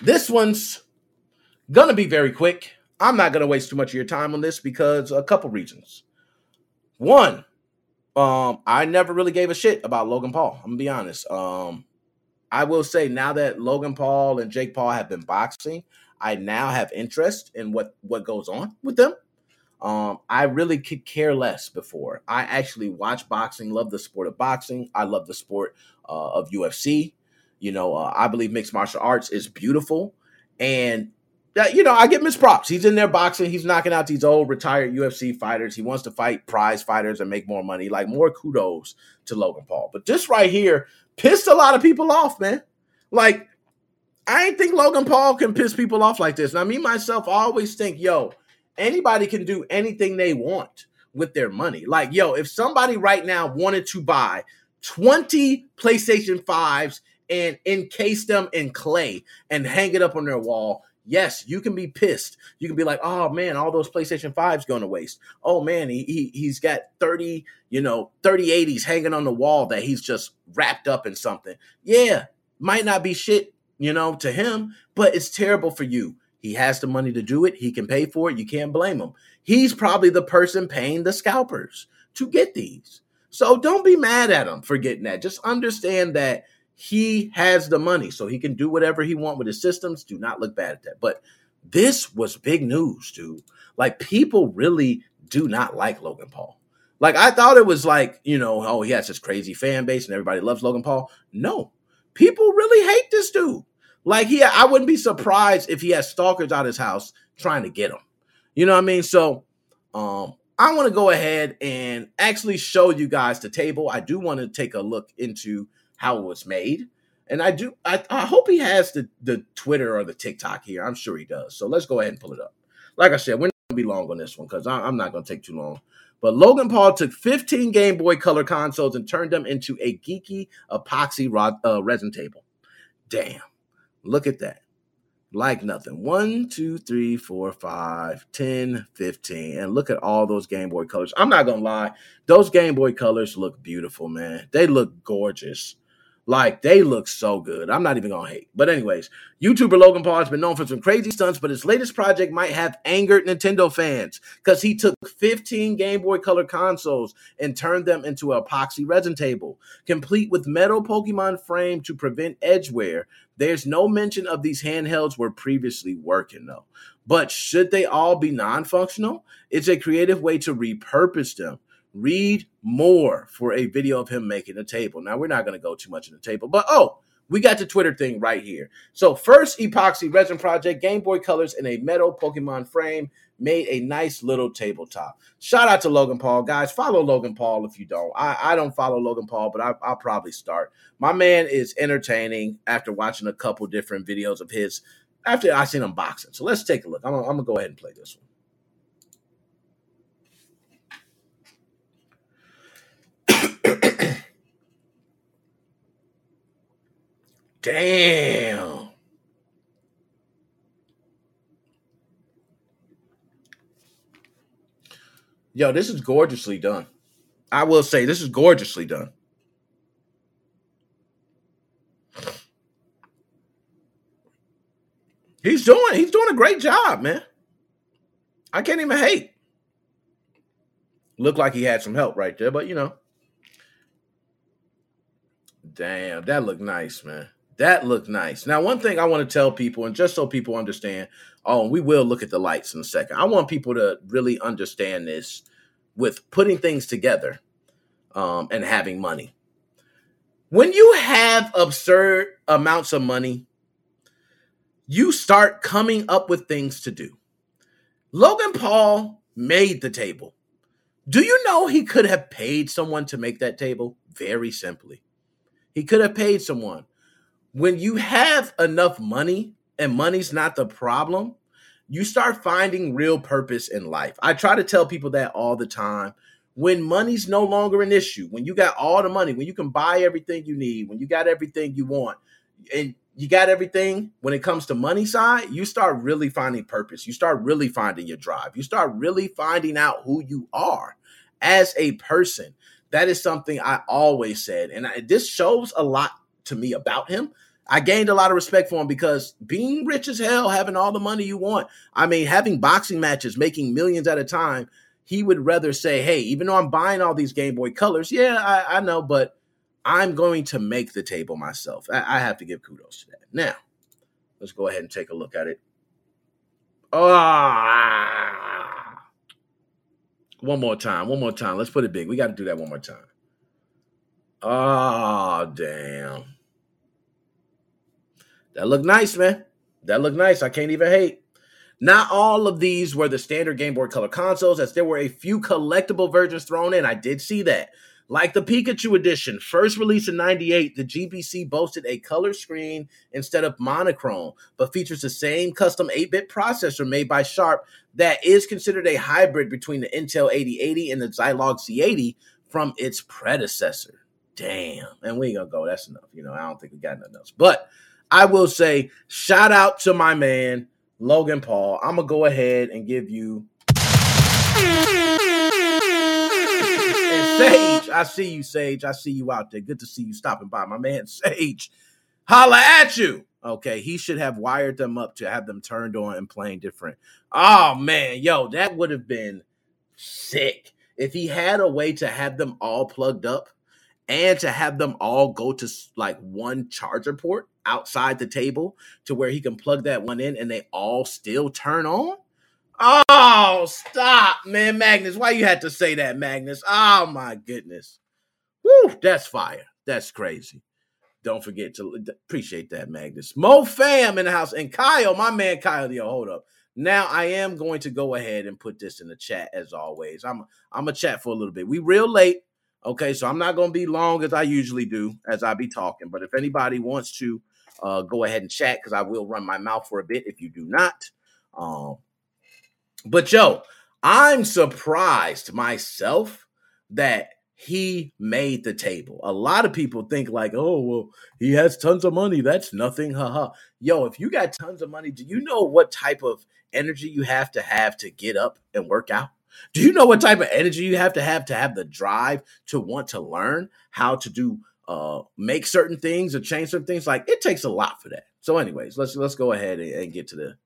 This one's gonna be very quick. I'm not gonna waste too much of your time on this because a couple reasons. One, um, I never really gave a shit about Logan Paul. I'm gonna be honest. Um, I will say now that Logan Paul and Jake Paul have been boxing, I now have interest in what what goes on with them. Um, I really could care less before. I actually watch boxing, love the sport of boxing. I love the sport uh, of UFC. You know, uh, I believe mixed martial arts is beautiful, and that you know I get missed props. He's in there boxing. He's knocking out these old retired UFC fighters. He wants to fight prize fighters and make more money. Like more kudos to Logan Paul. But this right here pissed a lot of people off, man. Like I ain't think Logan Paul can piss people off like this. Now, me myself, I always think, yo, anybody can do anything they want with their money. Like, yo, if somebody right now wanted to buy 20 PlayStation 5s and encase them in clay and hang it up on their wall, yes, you can be pissed. You can be like, oh man, all those PlayStation 5s going to waste. Oh man, he, he he's got 30, you know, 3080s hanging on the wall that he's just wrapped up in something. Yeah, might not be shit, you know, to him, but it's terrible for you. He has the money to do it. He can pay for it. You can't blame him. He's probably the person paying the scalpers to get these. So don't be mad at him for getting that. Just understand that he has the money, so he can do whatever he want with his systems. Do not look bad at that. But this was big news, dude. Like people really do not like Logan Paul. Like I thought it was like, you know, oh, he has this crazy fan base and everybody loves Logan Paul. No. People really hate this dude. Like he, I wouldn't be surprised if he has stalkers out his house trying to get him. You know what I mean? So, um, I want to go ahead and actually show you guys the table. I do want to take a look into how it was made, and I do. I, I hope he has the the Twitter or the TikTok here. I'm sure he does. So let's go ahead and pull it up. Like I said, we're not gonna be long on this one because I'm not gonna take too long. But Logan Paul took 15 Game Boy Color consoles and turned them into a geeky epoxy rod, uh, resin table. Damn. Look at that. Like nothing. One, two, three, four, five, 10, 15. And look at all those Game Boy colors. I'm not going to lie. Those Game Boy colors look beautiful, man. They look gorgeous. Like they look so good. I'm not even gonna hate. But anyways, YouTuber Logan Paul has been known for some crazy stunts, but his latest project might have angered Nintendo fans because he took 15 Game Boy Color consoles and turned them into an epoxy resin table, complete with metal Pokemon frame to prevent edge wear. There's no mention of these handhelds were previously working though. But should they all be non-functional? It's a creative way to repurpose them read more for a video of him making a table. Now, we're not going to go too much in the table, but oh, we got the Twitter thing right here. So, first epoxy resin project, Game Boy colors in a metal Pokemon frame made a nice little tabletop. Shout out to Logan Paul, guys. Follow Logan Paul if you don't. I, I don't follow Logan Paul, but I, will probably start. My man is entertaining after watching a couple different videos of his after I seen him boxing. So let's take a look. I'm, I'm gonna go ahead and play this one. Damn. Yo, this is gorgeously done. I will say this is gorgeously done. He's doing he's doing a great job, man. I can't even hate. Looked like he had some help right there, but you know. Damn, that looked nice, man. That looked nice. Now, one thing I want to tell people, and just so people understand, oh, we will look at the lights in a second. I want people to really understand this with putting things together um, and having money. When you have absurd amounts of money, you start coming up with things to do. Logan Paul made the table. Do you know he could have paid someone to make that table? Very simply. He could have paid someone when you have enough money and money's not the problem, you start finding real purpose in life. I try to tell people that all the time. When money's no longer an issue, when you got all the money, when you can buy everything you need, when you got everything you want, and you got everything when it comes to money side, you start really finding purpose. You start really finding your drive. You start really finding out who you are as a person. That is something I always said. And I, this shows a lot to me about him I gained a lot of respect for him because being rich as hell, having all the money you want, I mean, having boxing matches, making millions at a time, he would rather say, hey, even though I'm buying all these Game Boy colors, yeah, I, I know, but I'm going to make the table myself. I, I, have to give kudos to that. Now, let's go ahead and take a look at it. Ah, one more time, one more time. Let's put it big. We got to do that one more time. Oh, damn. That looked nice, man. That looked nice. I can't even hate. Not all of these were the standard Game Boy Color consoles, as there were a few collectible versions thrown in. I did see that. Like the Pikachu edition, first released in 98, the GBC boasted a color screen instead of monochrome, but features the same custom 8 bit processor made by Sharp that is considered a hybrid between the Intel 8080 and the Zilog Z80 from its predecessor. Damn. And we ain't gonna go. That's enough. You know, I don't think we got nothing else. But I will say, shout out to my man, Logan Paul. I'm gonna go ahead and give you. And Sage, I see you, Sage. I see you out there. Good to see you stopping by. My man, Sage. Holla at you. Okay, he should have wired them up to have them turned on and playing different. Oh man, yo, that would have been sick if he had a way to have them all plugged up and to have them all go to like one charger port outside the table to where he can plug that one in and they all still turn on. Oh, stop, man, Magnus. Why you had to say that, Magnus? Oh my goodness. Woo, that's fire. That's crazy. Don't forget to appreciate that, Magnus. Mo fam in the house. And Kyle, my man Kyle, yo, hold up. Now I am going to go ahead and put this in the chat as always. I'm I'm a chat for a little bit. We real late. Okay, so I'm not to be long as I usually do as I be talking. But if anybody wants to uh, go ahead and chat, because I will run my mouth for a bit if you do not. Um, but yo, I'm surprised myself that he made the table. A lot of people think like, oh, well, he has tons of money. That's nothing. Haha. Yo, if you got tons of money, do you know what type of energy you have to have to get up and work out? Do you know what type of energy you have to have to have the drive to want to learn how to do uh make certain things or change certain things? Like it takes a lot for that. So, anyways, let's let's go ahead and, and get to the